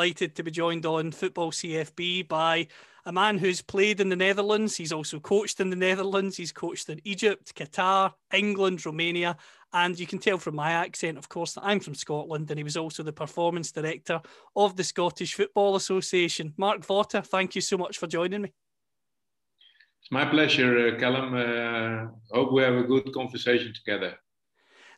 Delighted to be joined on Football CFB by a man who's played in the Netherlands. He's also coached in the Netherlands. He's coached in Egypt, Qatar, England, Romania. And you can tell from my accent, of course, that I'm from Scotland. And he was also the performance director of the Scottish Football Association. Mark Wotte, thank you so much for joining me. It's my pleasure, uh, Callum. Uh, hope we have a good conversation together.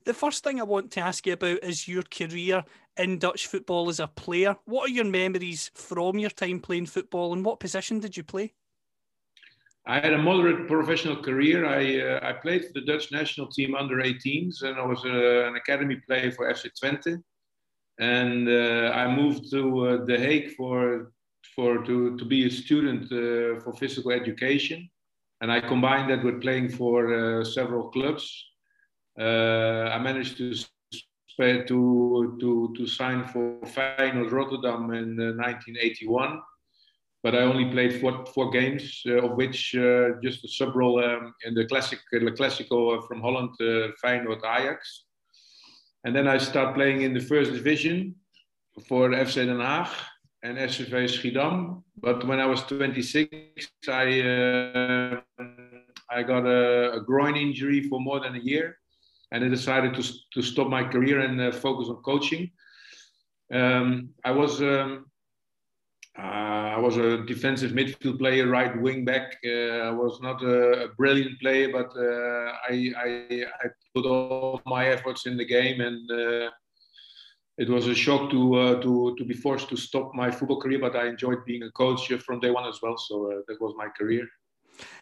The first thing I want to ask you about is your career in Dutch football as a player. What are your memories from your time playing football and what position did you play? I had a moderate professional career. I, uh, I played for the Dutch national team under 18s and I was uh, an academy player for FC Twente. And uh, I moved to uh, The Hague for, for, to, to be a student uh, for physical education. And I combined that with playing for uh, several clubs. I managed to to, to, to sign for Feyenoord Rotterdam in 1981 but I only played four, four games, uh, of which uh, just a sub role um, in the classic, the Classico from Holland, uh, Feyenoord Ajax. And then I started playing in the first division for FC Den Haag and SCV Schiedam. But when I was 26, I, uh, I got a, a, groin injury for more than a year. And I decided to, to stop my career and uh, focus on coaching. Um, I was um, uh, I was a defensive midfield player, right wing back. Uh, I was not a, a brilliant player, but uh, I, I, I, put all my efforts in the game, and uh, it was a shock to uh, to to be forced to stop my football career. But I enjoyed being a coach from day one as well, so that was my career.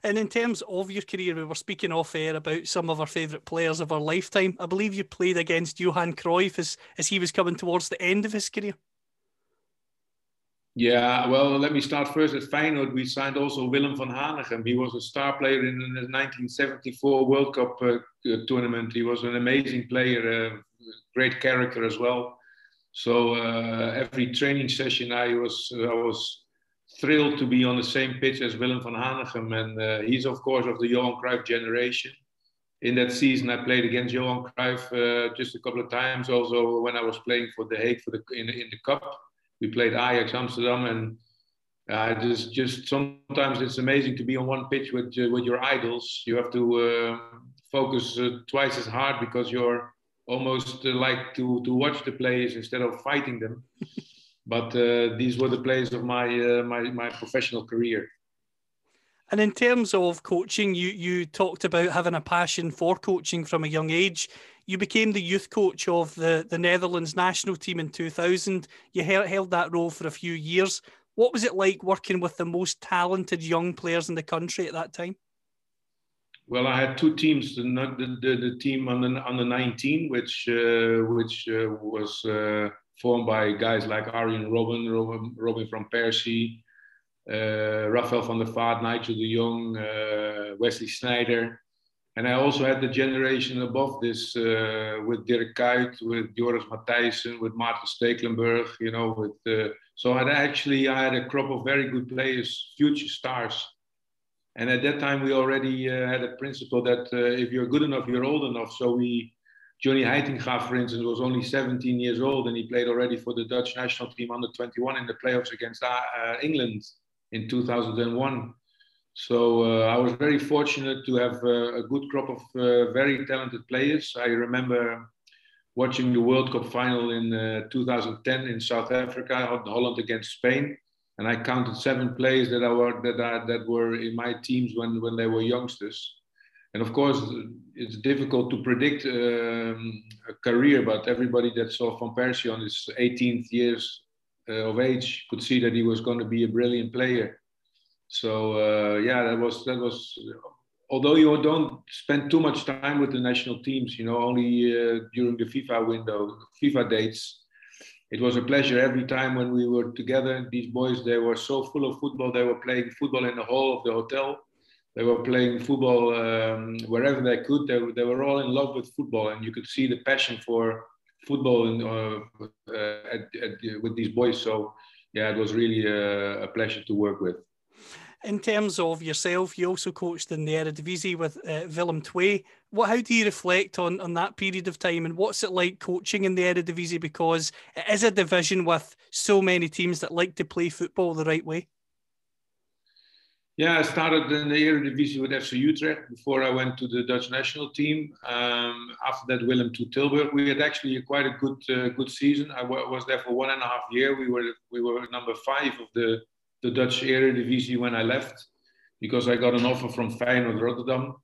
And in terms of your career, we were speaking off air about some of our favourite players of our lifetime. I believe you played against Johan Cruyff as, as he was coming towards the end of his career. Yeah, well, let me start first at Feyenoord. We signed also Willem van Hanegem. He was a star player in the 1974 World Cup uh, tournament. He was an amazing player, uh, great character as well. So uh, every training session, I was I was thrilled to be on the same pitch as Willem van Hanegem, and uh, he's of course of the Johan Cruyff generation. In that season, I played against Johan Cruyff uh, just a couple of times. Also, when I was playing for The Hague for the in, in the cup we played Ajax Amsterdam, and uh, just just sometimes it's amazing to be on one pitch with uh, with your idols. You have to uh, focus twice as hard because you're almost like to to watch the players instead of fighting them. But these were the players of my my my professional career. And in terms of coaching, you you talked about having a passion for coaching from a young age. You became the youth coach of the, the Netherlands national team in 2000. You held, held that role for a few years. What was it like working with the most talented young players in the country at that time? Well, I had two teams. The, the, the team on the, on the 19, which, uh, which uh, was uh, formed by guys like Arjen Robben, Robin, Robin van Persie, uh, Rafael van der Vaart, Nigel de Jong, uh, Wesley Sneijder. And I also had the generation above this uh, with Dirk Kuyt, with Joris Mathijsen, with Maarten Stekelenburg, you know, with uh, so I actually I had a crop of very good players, future stars. And at that time we already uh, had a principle that uh, if you're good enough, you're old enough. So we Johnny Heitinga, for instance, was only 17 years old and he played already for the Dutch national team under 21 in the playoffs against uh, England in 2001. So uh, I was very fortunate to have uh, a good crop of uh, very talented players. I remember watching the World Cup final in uh, 2010 in South Africa, Holland against Spain, and I counted seven players that I were that I, that were in my teams when when they were youngsters. And of course, it's difficult to predict um, a career, but everybody that saw Van Persie on his 18th years uh, of age could see that he was going to be a brilliant player so uh, yeah, that was that was although you don't spend too much time with the national teams, you know, only uh, during the FIFA window, FIFA dates, it was a pleasure every time when we were together. These boys, they were so full of football. They were playing football in the hall of the hotel. They were playing football um, wherever they could. They, they were all in love with football, and you could see the passion for football in, uh, uh, at, at, with these boys. So, yeah, it was really a, a pleasure to work with. In terms of yourself, you also coached in the Eredivisie with uh, Willem II. What, how do you reflect on, on that period of time and what's it like coaching in the Eredivisie? Because it is a division with so many teams that like to play football the right way. Yeah, I started in the Eredivisie with FC Utrecht before I went to the Dutch national team. Um, after that, Willem II Tilburg. We had actually quite a good uh, good season. I was there for one and a half year. We were we were number five of the the Dutch Eredivisie when I left because I got an offer from Feyenoord Rotterdam.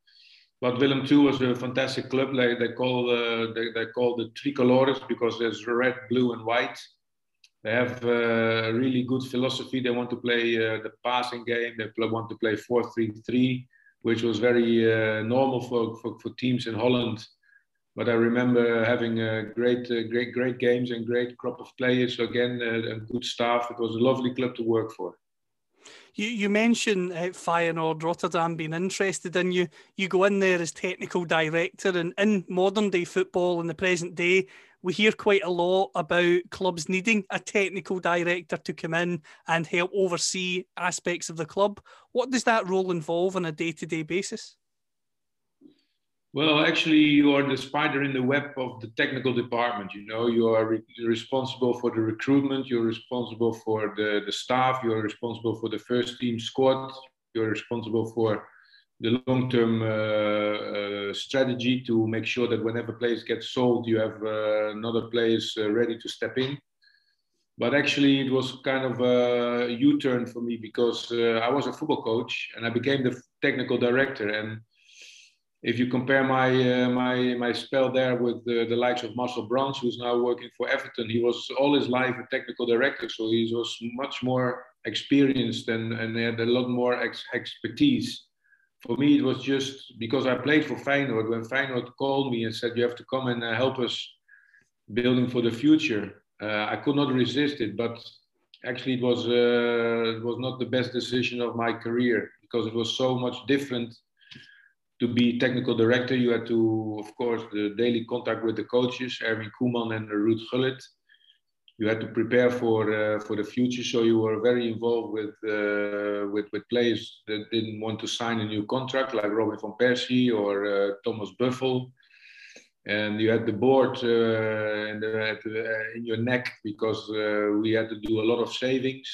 But Willem II was a fantastic club. Like they call uh, they, they call the tricolores because there's red, blue, and white. They have a really good philosophy. They want to play uh, the passing game. They want to play 4-3-3, which was very uh, normal for, for, for teams in Holland but I remember having uh, great, uh, great, great games and great crop of players. So again, uh, a good staff. It was a lovely club to work for. You, you mentioned uh, Feyenoord Rotterdam being interested in you. You go in there as technical director, and in modern day football in the present day, we hear quite a lot about clubs needing a technical director to come in and help oversee aspects of the club. What does that role involve on a day to day basis? Well, actually, you are the spider in the web of the technical department. You know, you are re- responsible for the recruitment, you're responsible for the, the staff, you're responsible for the first team squad, you're responsible for the long term uh, uh, strategy to make sure that whenever players get sold, you have uh, another players uh, ready to step in. But actually, it was kind of a U turn for me because uh, I was a football coach and I became the technical director. And if you compare my uh, my my spell there with the, the likes of Marcel Brands, who's now working for Everton, he was all his life a technical director, so he was much more experienced and and had a lot more ex- expertise. For me, it was just because I played for Feyenoord. When Feyenoord called me and said, "You have to come and uh, help us building for the future," uh, I could not resist it. But actually, it was uh, it was not the best decision of my career because it was so much different to be technical director, you had to, of course, the daily contact with the coaches, Erwin Koeman and Ruud Gullit. You had to prepare for uh, for the future, so you were very involved with uh, with with players that didn't want to sign a new contract, like Robin van Persie or uh, Thomas Buffel. And you had the board uh, in, the, uh, in your neck because uh, we had to do a lot of savings,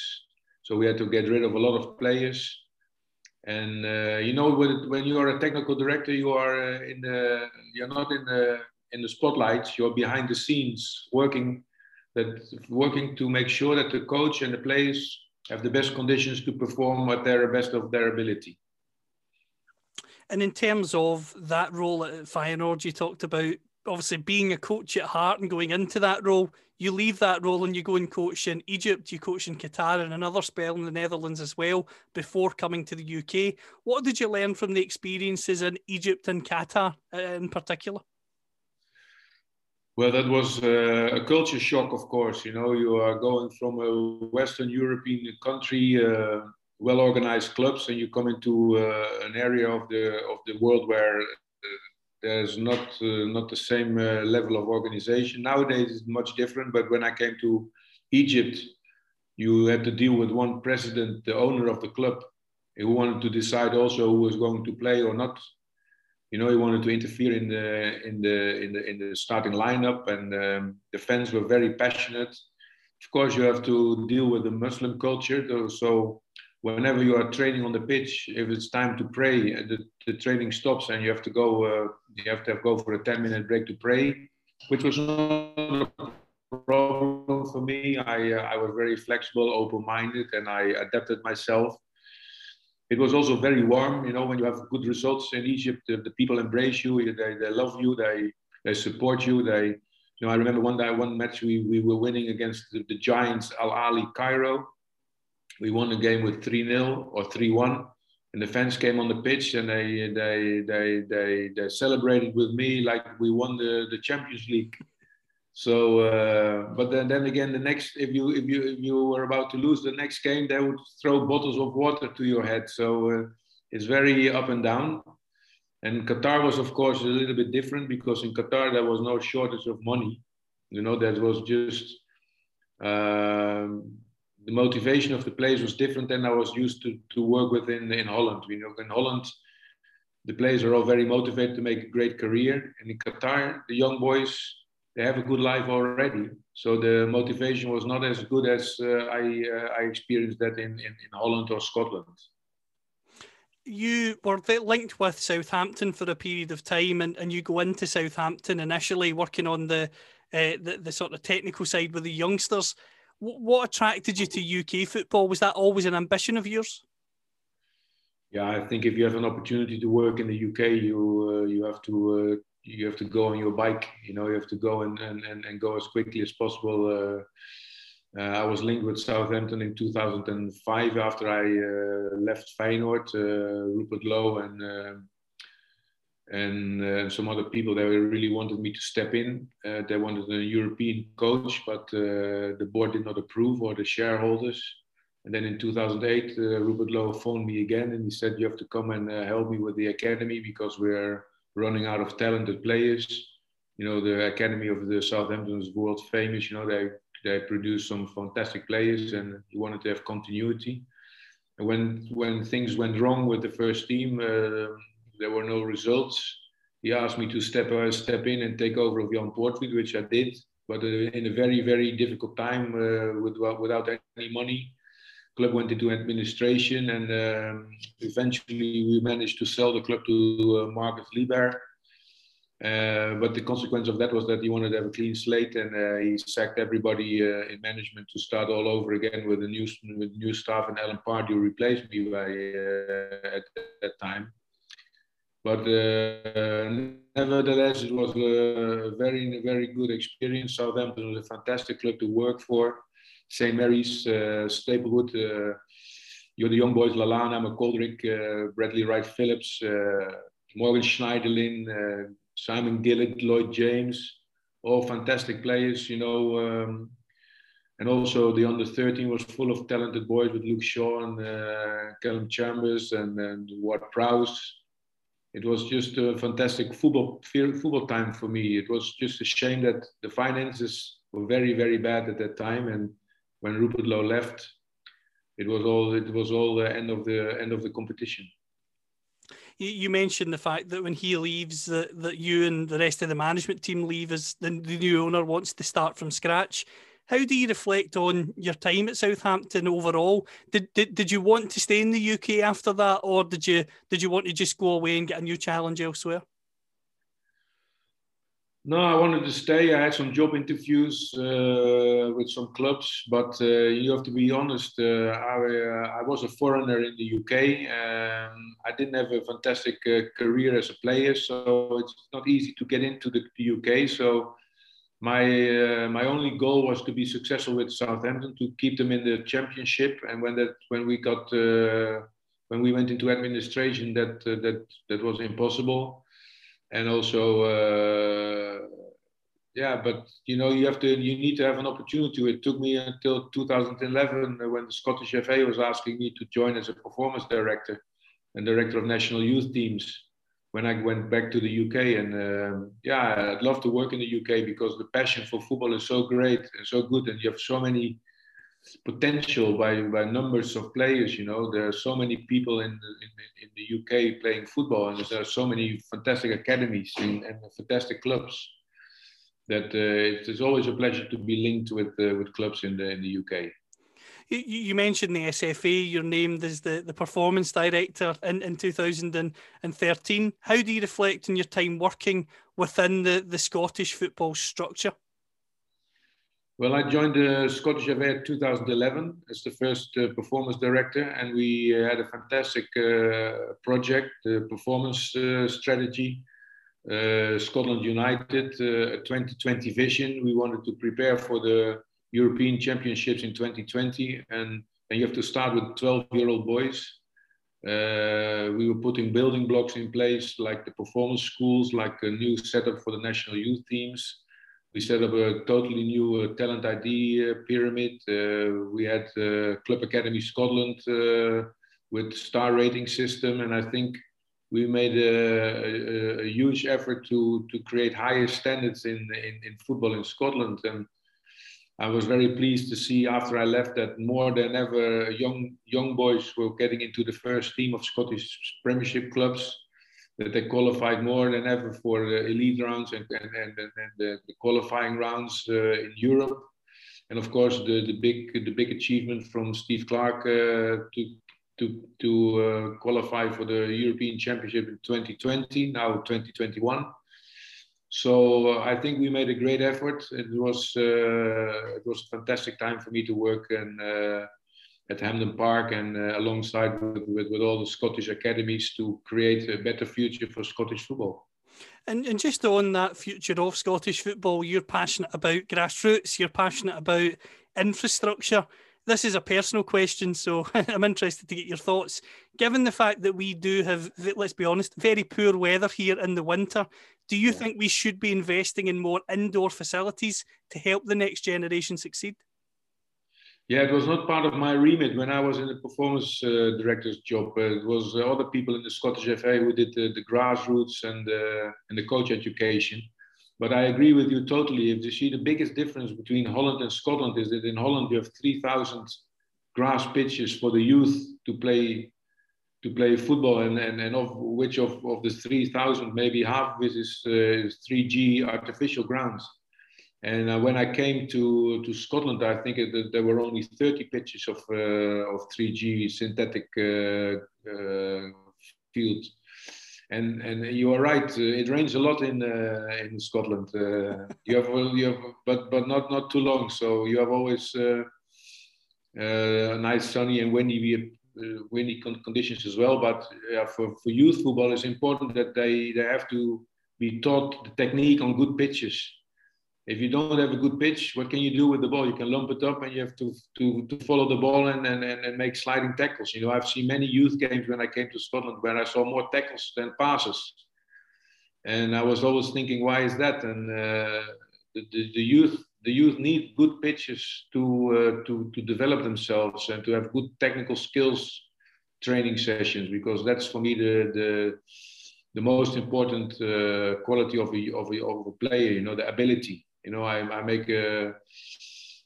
so we had to get rid of a lot of players and you know, when, when you are a technical director, you are in the you're not in the in the spotlight. You're behind the scenes, working that working to make sure that the coach and the players have the best conditions to perform at their best of their ability. And in terms of that role at Feyenoord, you talked about obviously being a coach at heart and going into that role, you leave that role and you go and coach in Egypt, you coach in Qatar and another spell in the Netherlands as well before coming to the UK. What did you learn from the experiences in Egypt and Qatar uh, in particular? Well, that was uh, a culture shock, of course. You know, you are going from a Western European country, uh, well-organized clubs, and you come into uh, an area of the of the world where there's not uh, not the same uh, level of organization nowadays it's much different but when i came to egypt you had to deal with one president the owner of the club who wanted to decide also who was going to play or not you know he wanted to interfere in the in the in the in the starting lineup and um, the fans were very passionate of course you have to deal with the muslim culture so whenever you are training on the pitch, if it's time to pray, the, the training stops and you have to go. Uh, you have to go for a ten minute break to pray, which was not a problem for me. I uh, I was very flexible, open minded, and I adapted myself. It was also very warm. You know, when you have good results in Egypt, the, the people embrace you. They, they love you. They they support you. They you know, I remember one day, one match we, we were winning against the, the Giants Al Ahly Cairo we won the game with 3 0 or 3 1. and the fans came on the pitch and they they they they, they celebrated with me like we won the, the Champions League. So, uh, but then, then again, the next if you if you if you were about to lose the next game, they would throw bottles of water to your head. So uh, it's very up and down. And Qatar was, of course, a little bit different because in Qatar there was no shortage of money. You know, that was just um, the motivation of the players was different than I was used to, to work with in, in Holland. You know, in Holland, the players are all very motivated to make a great career. And in Qatar, the young boys, they have a good life already. So the motivation was not as good as uh, I, uh, I experienced that in, in, in Holland or Scotland you were linked with Southampton for a period of time, and, and you go into Southampton initially working on the, uh, the the sort of technical side with the youngsters. W- what attracted you to UK football? Was that always an ambition of yours? Yeah, I think if you have an opportunity to work in the UK, you uh, you have to uh, you have to go on your bike. You know, you have to go and and, and, go as quickly as possible uh, uh, I was linked with Southampton in 2005 after I uh, left Feyenoord. Uh, Rupert Lowe and and some other people they really wanted me to step in. they wanted a European coach, but the board did not approve or the shareholders. And then in 2008, uh, Rupert Lowe phoned me again and he said, You have to come and uh, help me with the academy because we're running out of talented players. You know, the academy of the Southampton is world famous. You know, they they produced some fantastic players, and he wanted to have continuity. And when when things went wrong with the first team, uh, there were no results. He asked me to step uh, step in and take over of Jan Poortvliet, which I did, but uh, in a very very difficult time uh, with, without any money. Club went into administration, and um, eventually we managed to sell the club to uh, Marcus Liebherr uh, but the consequence of that was that he wanted to have a clean slate, and uh, he sacked everybody uh, in management to start all over again with a new with new staff. And Alan Pardew replaced me by, uh, at that time. But uh, nevertheless, it was a very very good experience. Southampton was a fantastic club to work for. St Mary's, uh, Staplewood. Uh, you're the young boys, Lallana, McGoldrick, uh, Bradley Wright Phillips, Morgan Schneiderlin, Simon Gillett, Lloyd James, all fantastic players, you know. Um, and also the under 13 was full of talented boys with Luke Shaw and uh, Calum Chambers and, and Ward Prowse. It was just a fantastic football football time for me. It was just a shame that the finances were very very bad at that time. And when Rupert Lowe left, it was all it was all the end of the end of the competition you, mentioned the fact that when he leaves, that, that you and the rest of the management team leave as the, the new owner wants to start from scratch. How do you reflect on your time at Southampton overall? Did, did did you want to stay in the UK after that, or did you did you want to just go away and get a new challenge elsewhere? No, I wanted to stay. I had some job interviews uh, with some clubs, but uh, you have to be honest. Uh, I, uh, I, was a foreigner in the UK. Um, I didn't have a fantastic uh, career as a player, so it's not easy to get into the, the UK. So my uh, my only goal was to be successful with Southampton to keep them in the Championship. And when that when we got when we went into administration, that that that was impossible and also uh, yeah but you know you have to you need to have an opportunity. It took me until 2011 when the scottish fa was asking me to join as a performance director and director of national youth teams when i went back to the uk and um, yeah i'd love to work in the uk because the passion for football is so great and so good. And you have so many potential by, by numbers of players. You know, there are so many people in the, in, in the UK playing football, and there are so many fantastic academies and, and fantastic clubs that uh, it is always a pleasure to be linked with uh, with clubs in the in the UK. You, you mentioned the SFA. You're named as the, the performance director in, in 2013. How do you reflect on your time working within the, the Scottish football structure? Well, I joined the Scottish in 2011 as the first uh, performance director, and we uh, had a fantastic uh, project, the performance uh, strategy. Uh, Scotland United, uh, a 2020 vision. We wanted to prepare for the European Championships in 2020, and, and you have to start with 12 year old boys. Uh, we were putting building blocks in place, like the performance schools, like a new setup for the national youth teams. We set up a totally new uh, talent ID uh, pyramid. Uh, we had uh, Club Academy Scotland uh, with star rating system, and I think we made a, a, a, huge effort to to create higher standards in, in, in football in Scotland. And I was very pleased to see after I left that more than ever young young boys were getting into the first team of Scottish Premiership clubs. That they qualified more than ever for the elite rounds and, and, and, and the, the, qualifying rounds uh, in Europe. And of course, the, the big the big achievement from Steve Clarke uh, to to to uh, qualify for the European Championship in 2020, now 2021 so uh, I think we made a great effort. It was uh, it was a fantastic time for me to work and uh, at Hampden Park and uh, alongside with, with, with, all the Scottish academies to create a better future for Scottish football. And, and just on that future of Scottish football, you're passionate about grassroots, you're passionate about infrastructure this is a personal question, so I'm interested to get your thoughts. Given the fact that we do have, let's be honest, very poor weather here in the winter, do you yeah. think we should be investing in more indoor facilities to help the next generation succeed? Yeah, it was not part of my remit when I was in the performance uh, director's job. Uh, it was uh, other people in the Scottish FA who did the, grassroots and, uh, and the coach education. But I agree with you totally. If you see the biggest difference between Holland and Scotland is that in Holland you have 3,000 grass pitches for the youth to play to play football, and, and, and of which of, of the 3,000, maybe half of it is, uh, is 3G artificial grounds. And uh, when I came to, to Scotland, I think it, there were only 30 pitches of, uh, of 3G synthetic uh, uh, fields and and you are right. Uh, it rains a lot in uh, in Scotland. You have you have, but but not not too long. So you have always a nice sunny and windy windy conditions as well. But for for youth football, it's important that they they have to be taught the technique on good pitches if you don't have a good pitch, what can you do with the ball? You can lump it up and you have to, to, to follow the ball and, and, and make sliding tackles. You know, I've seen many youth games when I came to Scotland where I saw more tackles than passes. And I was always thinking, why is that? And uh, the, the, the, youth the youth need good pitches to, uh, to, to develop themselves and to have good technical skills training sessions because that's for me the, the, the most important uh, quality of a, of, a, of a player, you know, the ability you know, I, I make a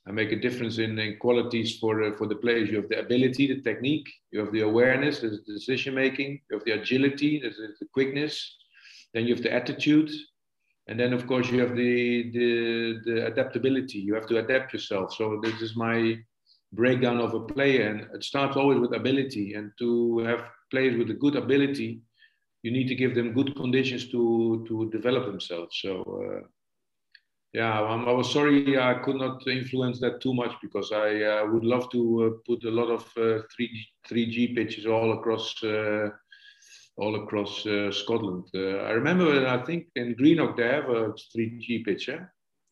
I make a difference in, in qualities for uh, for the players. You have the ability, the technique, you have the awareness, the decision making, you have the agility, the, the quickness, then you have the attitude, and then of course you have the, the the adaptability. You have to adapt yourself. So this is my breakdown of a player, and it starts always with ability. And to have players with a good ability, you need to give them good conditions to to develop themselves. So. Uh, yeah, I was sorry I could not influence that too much because I uh, would love to uh, put a lot of uh, 3G, 3G pitches all across uh, all across uh, Scotland. Uh, I remember, I think in Greenock they have a 3G pitch. Yeah?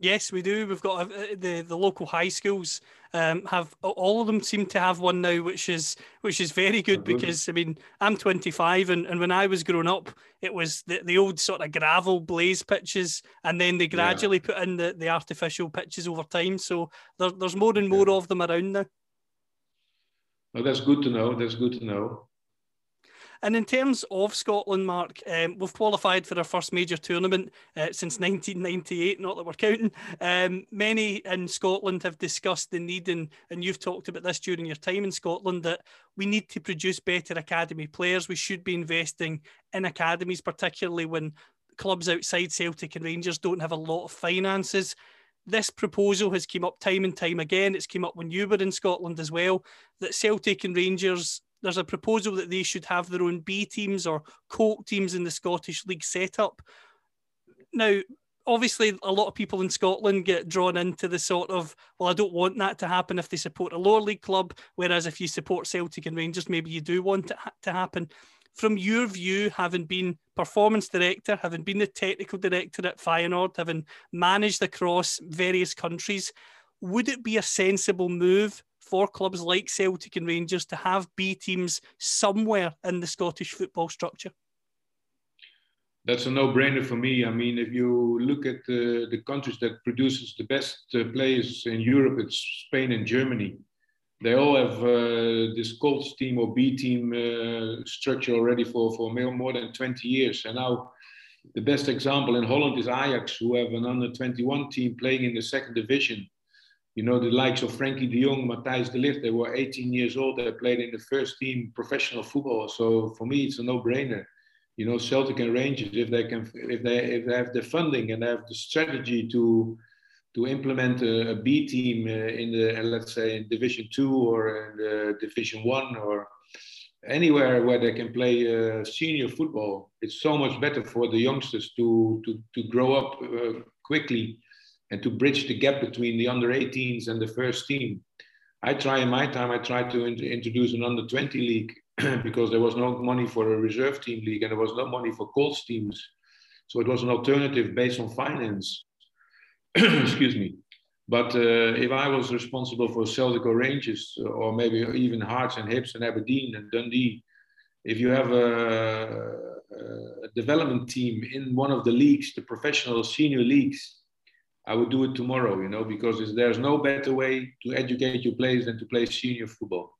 Yes, we do. We've got uh, the the local high schools um, have all of them seem to have one now, which is which is very good because I mean I'm 25 and, and when I was growing up, it was the, the old sort of gravel blaze pitches, and then they gradually yeah. put in the, the artificial pitches over time. So there, there's more and more yeah. of them around now. Well, that's good to know. That's good to know. And in terms of Scotland, Mark, um, we've qualified for our first major tournament uh, since 1998, not that we're counting. Um, many in Scotland have discussed the need, and, and you've talked about this during your time in Scotland, that we need to produce better academy players. We should be investing in academies, particularly when clubs outside Celtic and Rangers don't have a lot of finances this proposal has come up time and time again. It's come up when you were in Scotland as well. That Celtic and Rangers there's a proposal that they should have their own B teams or colt teams in the Scottish League setup. Now, obviously, a lot of people in Scotland get drawn into the sort of, well, I don't want that to happen if they support a lower league club, whereas if you support Celtic and Rangers, maybe you do want it to happen. From your view, having been performance director, having been the technical director at Feyenoord, having managed across various countries, would it be a sensible move for clubs like Celtic and Rangers to have B teams somewhere in the Scottish football structure? That's a no-brainer for me. I mean, if you look at the, the countries that produces the best uh, players in Europe, it's Spain and Germany. They all have uh, this Colts team or B team uh, structure already for, for more than 20 years. And now the best example in Holland is Ajax, who have an under 21 team playing in the second division. You know, the likes of Frenkie de Jong, Matthijs de Ligt, they were 18 years old. They played in the first team professional football. So for me, it's a no brainer. You know, Celtic and Rangers, if they can, if they, if they have the funding and they have the strategy to, to implement a, a B team uh, in the, let's say, in Division Two or Division One or anywhere where they can play uh, senior football, it's so much better for the youngsters to to to grow up uh, quickly and to bridge the gap between the under 18s and the first team. I try in my time, I tried to in introduce an under 20 league because there was no money for a reserve team league and there was no money for Colts teams. So it was an alternative based on finance. Excuse me. But uh, if I was responsible for Celtic or Rangers, or maybe even Hearts and Hibs and Aberdeen and Dundee, if you have a, a, development team in one of the leagues, the professional senior leagues, I would do it tomorrow, you know, because there's no better way to educate your players than to play senior football.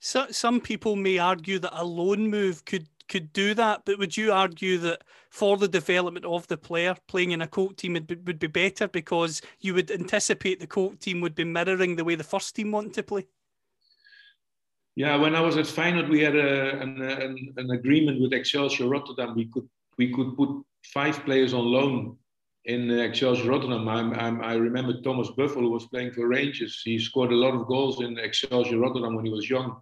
So, some people may argue that a loan move could could do that, but would you argue that for the development of the player, playing in a Colt team would be, would be better because you would anticipate the Colt team would be mirroring the way the first team want to play? Yeah, when I was at Feyenoord, we had a, an, an, an agreement with Excelsior Rotterdam. We could we could put five players on loan in Excelsior Rotterdam. I'm, I'm, i remember Thomas Buffel, who was playing for Rangers. He scored a lot of goals in Excelsior Rotterdam when he was young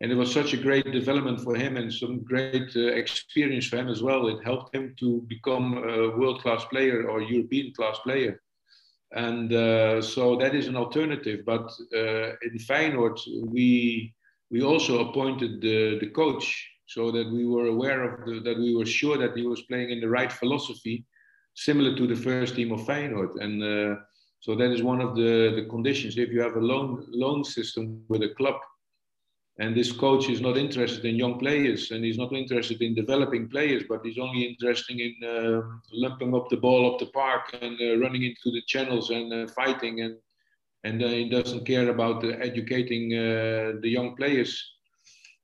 and it was such a great development for him and some great uh, experience for him as well. It helped him to become a world-class player or European class player. And uh, so that is an alternative. But uh, in Feyenoord, we we also appointed the, the coach so that we were aware of the, that we were sure that he was playing in the right philosophy, similar to the first team of Feyenoord. And uh, so that is one of the, the conditions. If you have a loan loan system with a club, and this coach is not interested in young players and he's not interested in developing players, but he's only interested in uh, lumping up the ball up the park and uh, running into the channels and uh, fighting. And, and uh, he doesn't care about educating uh, the young players.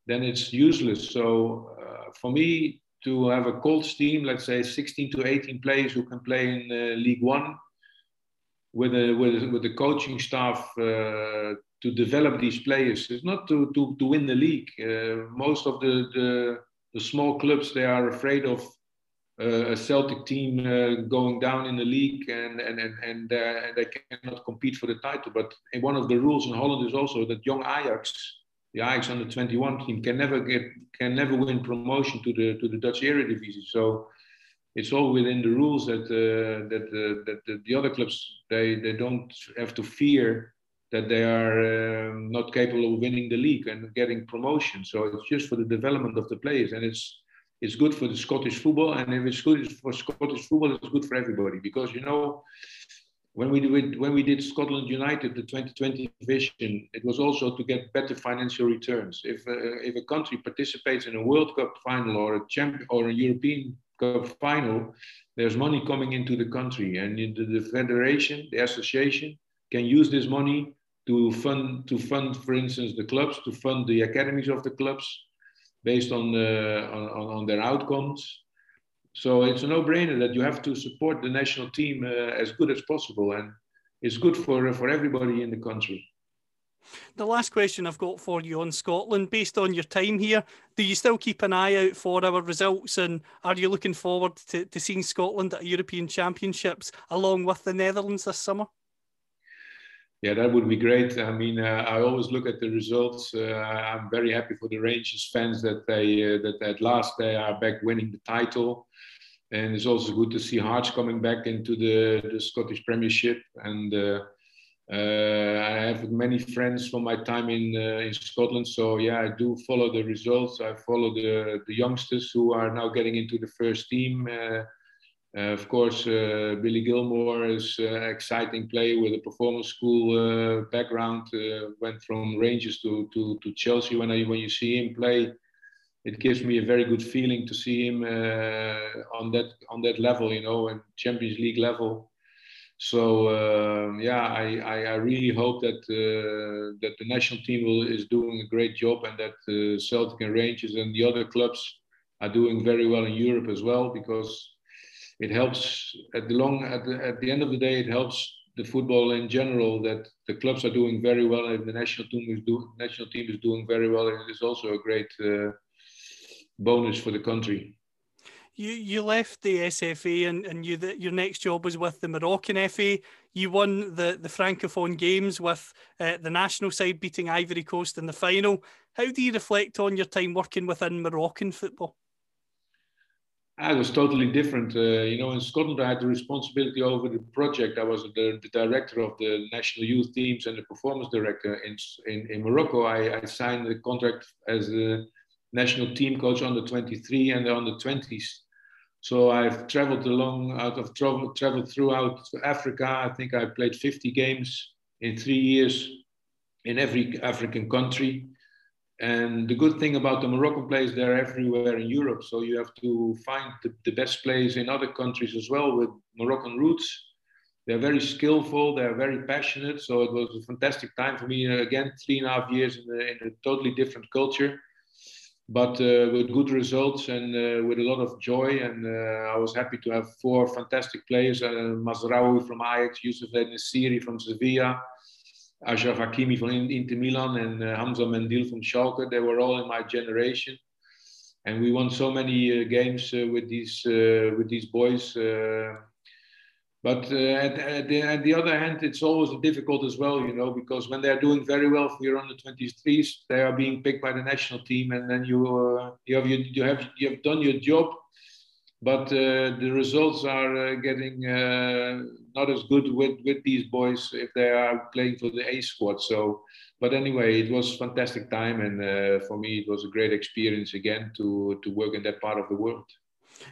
Then it's useless. So uh, for me, to have a Colts team, let's say 16 to 18 players who can play in League One, with a with a, with the coaching staff uh, to develop these players. It's not to, to, to win the league. Uh, most of the, the, the small clubs they are afraid of uh, a Celtic team uh, going down in the league and and and and, uh, and, they cannot compete for the title. But one of the rules in Holland is also that young Ajax, the Ajax under 21 team, can never get can never win promotion to the to the Dutch Eredivisie. So it's all within the rules that uh, that uh, that the, the other clubs they they don't have to fear that they are um, not capable of winning the league and getting promotion. So it's just for the development of the players, and it's it's good for the Scottish football. And if it's good for Scottish football, it's good for everybody because you know when we did when we did Scotland United, the 2020 vision, it was also to get better financial returns. If uh, if a country participates in a World Cup final or a or a European Cup final, there's money coming into the country, and the, the federation, the association, can use this money to fund, to fund, for instance, the clubs, to fund the academies of the clubs based on, the, on, on their outcomes. So it's a no-brainer that you have to support the national team uh, as good as possible, and it's good for for everybody in the country. The last question I've got for you on Scotland, based on your time here, do you still keep an eye out for our results, and are you looking forward to, to seeing Scotland at European Championships along with the Netherlands this summer? Yeah, that would be great. I mean, uh, I always look at the results. Uh, I'm very happy for the Rangers fans that they uh, that at last they are back winning the title, and it's also good to see Hearts coming back into the, the Scottish Premiership. And I have many friends from my time in in Scotland, so yeah, I do follow the results. I follow the the youngsters who are now getting into the first team. Uh, of course, uh, Billy Gilmour is an uh, exciting player with a performance school uh, background. Uh, went from Rangers to, to, to Chelsea. When I, when you see him play, it gives me a very good feeling to see him on that on that level, you know, and Champions League level. So um, yeah, I, I, I, really hope that uh, that the national team will, is doing a great job and that uh, Celtic and Rangers and the other clubs are doing very well in Europe as well because it helps at the long at the, at the end of the day it helps the football in general that the clubs are doing very well and the national team is do, national team is doing very well and it is also a great uh, bonus for the country you you left the SFA and, and you the, your next job was with the Moroccan FA. You won the, the Francophone Games with uh, the national side beating Ivory Coast in the final. How do you reflect on your time working within Moroccan football? It was totally different. Uh, you know, in Scotland, I had the responsibility over the project. I was the, the, director of the national youth teams and the performance director. In in, in Morocco, I, I signed the contract as the national team coach on the 23 and on the 20s. So I've traveled along, out of travel, traveled throughout Africa. I think I played 50 games in three years in every African country. And the good thing about the Moroccan players, they're everywhere in Europe. So you have to find the, the best players in other countries as well with Moroccan roots. They're very skillful, they're very passionate. So it was a fantastic time for me. Again, three and a half years in a, in a totally different culture but uh, with good results and uh, with a lot of joy. And uh, I was happy to have four fantastic players: uh, Mazraoui from Ajax, Youssef Nesyri from Sevilla, Achraf Hakimi from Inter Milan, and uh, Hamza Mendyl from Schalke. They were all in my generation, and we won so many uh, games uh, with these with these boys. But uh, at, at, the, at, the, other hand, it's always difficult as well, you know, because when they're doing very well for your under 23s, they are being picked by the national team, and then you uh, you have you, you, have you have done your job, but uh, the results are uh, getting uh, not as good with with these boys if they are playing for the A squad. So, but anyway, it was fantastic time, and for me, it was a great experience again to to work in that part of the world.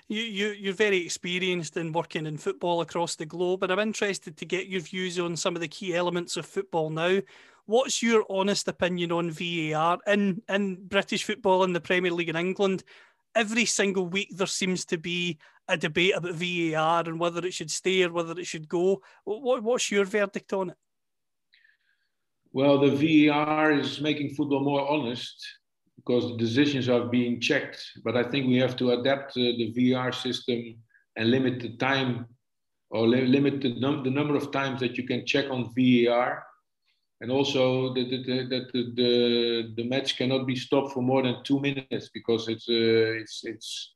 You, you, you're very experienced in working in football across the globe, and I'm interested to get your views on some of the key elements of football now. What's your honest opinion on VAR in, in British football in the Premier League in England? Every single week, there seems to be a debate about VAR and whether it should stay or whether it should go. What, what's your verdict on it? Well, the VAR is making football more honest because the decisions are being checked. But I think we have to adapt uh, the VAR system and limit the time or li- limit the, num- the number of times that you can check on VAR. And also that the, the, the, the, match cannot be stopped for more than two minutes because it's, uh, it's, it's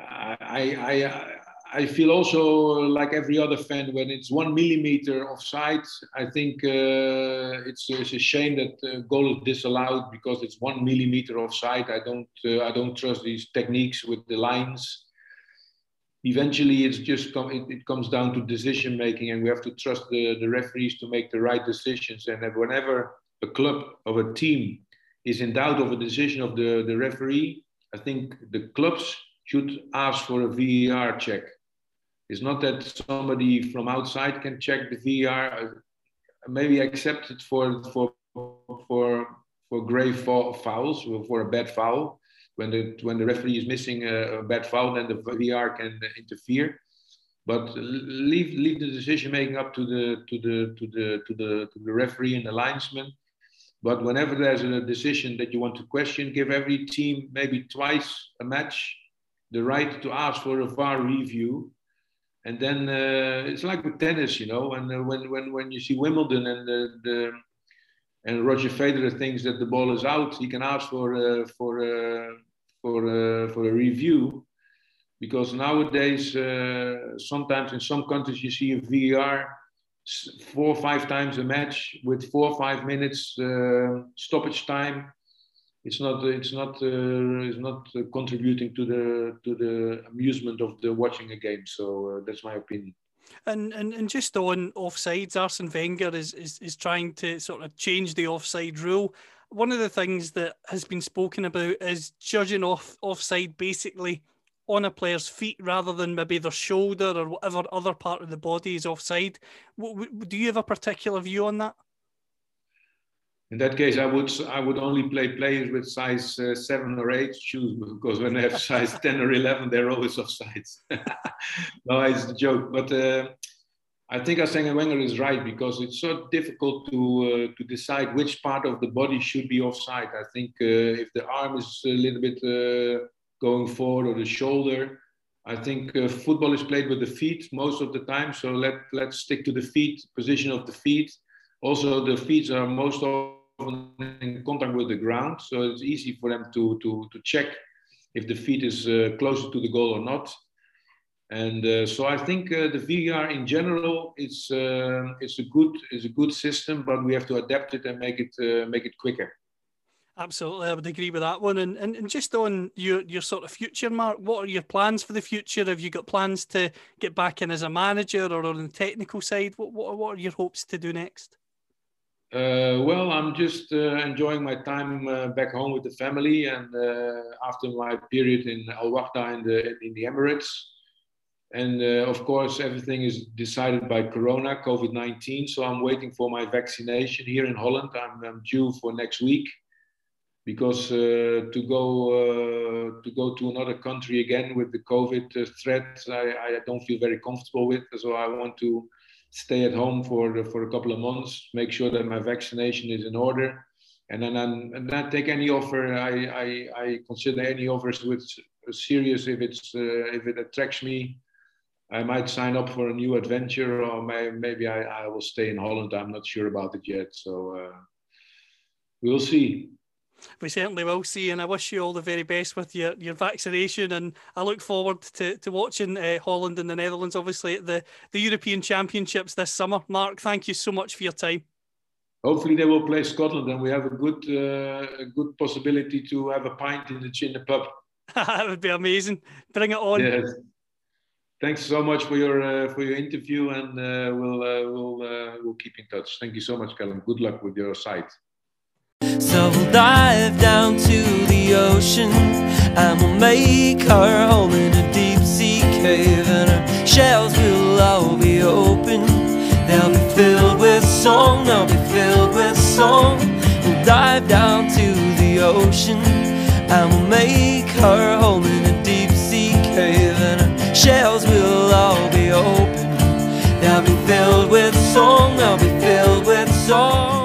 I, I, I feel also like every other fan when it's one millimeter offside. I think uh, it's, it's, a shame that uh, goal is disallowed because it's one millimeter offside. I don't uh, I don't trust these techniques with the lines. Eventually, it's just com- it, it, comes down to decision making, and we have to trust the, the referees to make the right decisions. And whenever a club or a team is in doubt of a decision of the, the referee, I think the clubs should ask for a VAR check it's not that somebody from outside can check the VAR, maybe accept it for for for for grave fouls, for a bad foul. When the when the referee is missing a, bad foul, then the VAR can interfere. But leave leave the decision making up to the to the to the to the to the referee and the linesman. But whenever there's a decision that you want to question, give every team maybe twice a match the right to ask for a VAR review and then uh, it's like with tennis, you know, and uh, when when when you see Wimbledon and the, the and Roger Federer thinks that the ball is out, he can ask for uh, for uh, for uh, for a review, because nowadays uh, sometimes in some countries you see a VAR four or five times a match with four or five minutes stoppage time it's not it's not uh, it's not uh, contributing to the to the amusement of the watching a game. So uh, that's my opinion. And, and and just on offsides, Arsene Wenger is, is is trying to sort of change the offside rule. One of the things that has been spoken about is judging off offside basically on a player's feet rather than maybe their shoulder or whatever other part of the body is offside. Do you have a particular view on that? In that case, I would I would only play players with size uh, seven or eight shoes because when they have size ten or eleven, they're always offside. no, it's a joke, but uh, I think Arsene Wenger is right because it's so difficult to uh, to decide which part of the body should be offside. I think uh, if the arm is a little bit uh, going forward or the shoulder, I think uh, football is played with the feet most of the time. So let let's stick to the feet position of the feet. Also, the feet are most often in contact with the ground, so it's easy for them to to to check if the feet is uh, closer to the goal or not. And uh, so I think uh, the VAR in general is uh, it's a good is a good system, but we have to adapt it and make it uh, make it quicker. Absolutely, I would agree with that one. And, and and just on your your sort of future, Mark, what are your plans for the future? Have you got plans to get back in as a manager or on the technical side? What what, what are your hopes to do next? Uh, well, I'm just uh, enjoying my time uh, back home with the family, and uh, after my period in Al Wahda in the in the Emirates, and uh, of course, everything is decided by Corona, COVID 19. So I'm waiting for my vaccination here in Holland. I'm, I'm due for next week because uh, to go uh, to go to another country again with the COVID uh, threat, I, I, don't feel very comfortable with. So I want to stay at home for for a couple of months, make sure that my vaccination is in order, and then I'm, and then take any offer. I, I, I consider any offers with serious if it's uh, if it attracts me I might sign up for a new adventure, or may, maybe I, I, will stay in Holland. I'm not sure about it yet, so uh, we'll see. We certainly will see, and I wish you all the very best with your, your vaccination. And I look forward to, to watching uh, Holland and the Netherlands, obviously, at the, the European Championships this summer. Mark, thank you so much for your time. Hopefully, they will play Scotland, and we have a good uh, a good possibility to have a pint in the, in the pub. that would be amazing. Bring it on. Yes thanks so much for your uh, for your interview, and uh, we'll uh, we'll uh, we'll keep in touch. Thank you so much, Callum. Good luck with your site. So we'll dive down to the ocean, and we'll make our home in a deep sea cave, and our shells will all be open. They'll be filled with song. They'll be filled with song. We'll dive down to the ocean, and we'll make our home shells will all be open. They'll be filled with song, they'll be filled with song.